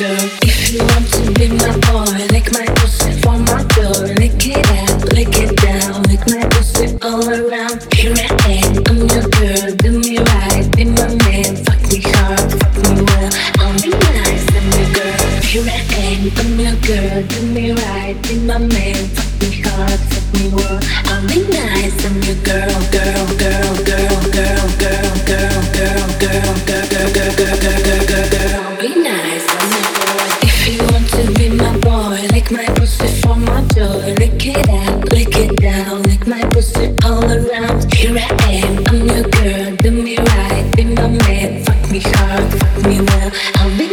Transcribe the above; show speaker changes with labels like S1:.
S1: girl. If you want to be my boy, lick my pussy from my door. Lick it up, lick it down, lick my pussy all around. Here I I'm your girl. Do me right, be my man. Fuck me hard, fuck me well. I'll be nice, I'm your girl. Here I I'm your girl. Do me right, be my man. Fuck me hard, fuck me well. I'll be nice, I'm your girl, girl, girl. I'll be